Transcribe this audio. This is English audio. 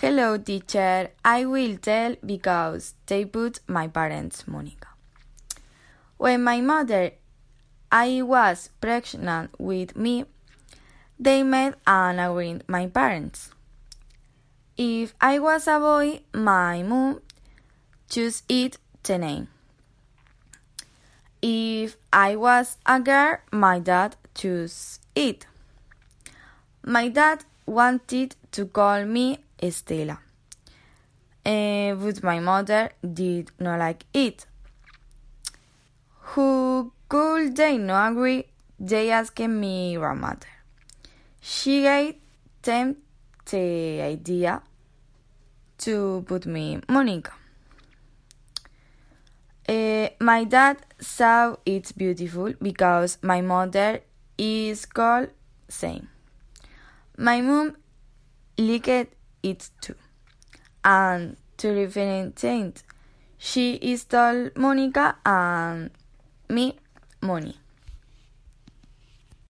Hello, teacher. I will tell because they put my parents, Monica. When my mother I was pregnant with me, they made an agreement my parents. If I was a boy, my mom chose it the name. If I was a girl, my dad chose it. My dad wanted to call me Estela, uh, but my mother did not like it. Who could they not agree? They asked me grandmother. She gave them the idea to put me Monica. Uh, my dad saw it beautiful because my mother is called same. My mom liked it too. And to differentiate, she is told Monica and me Moni.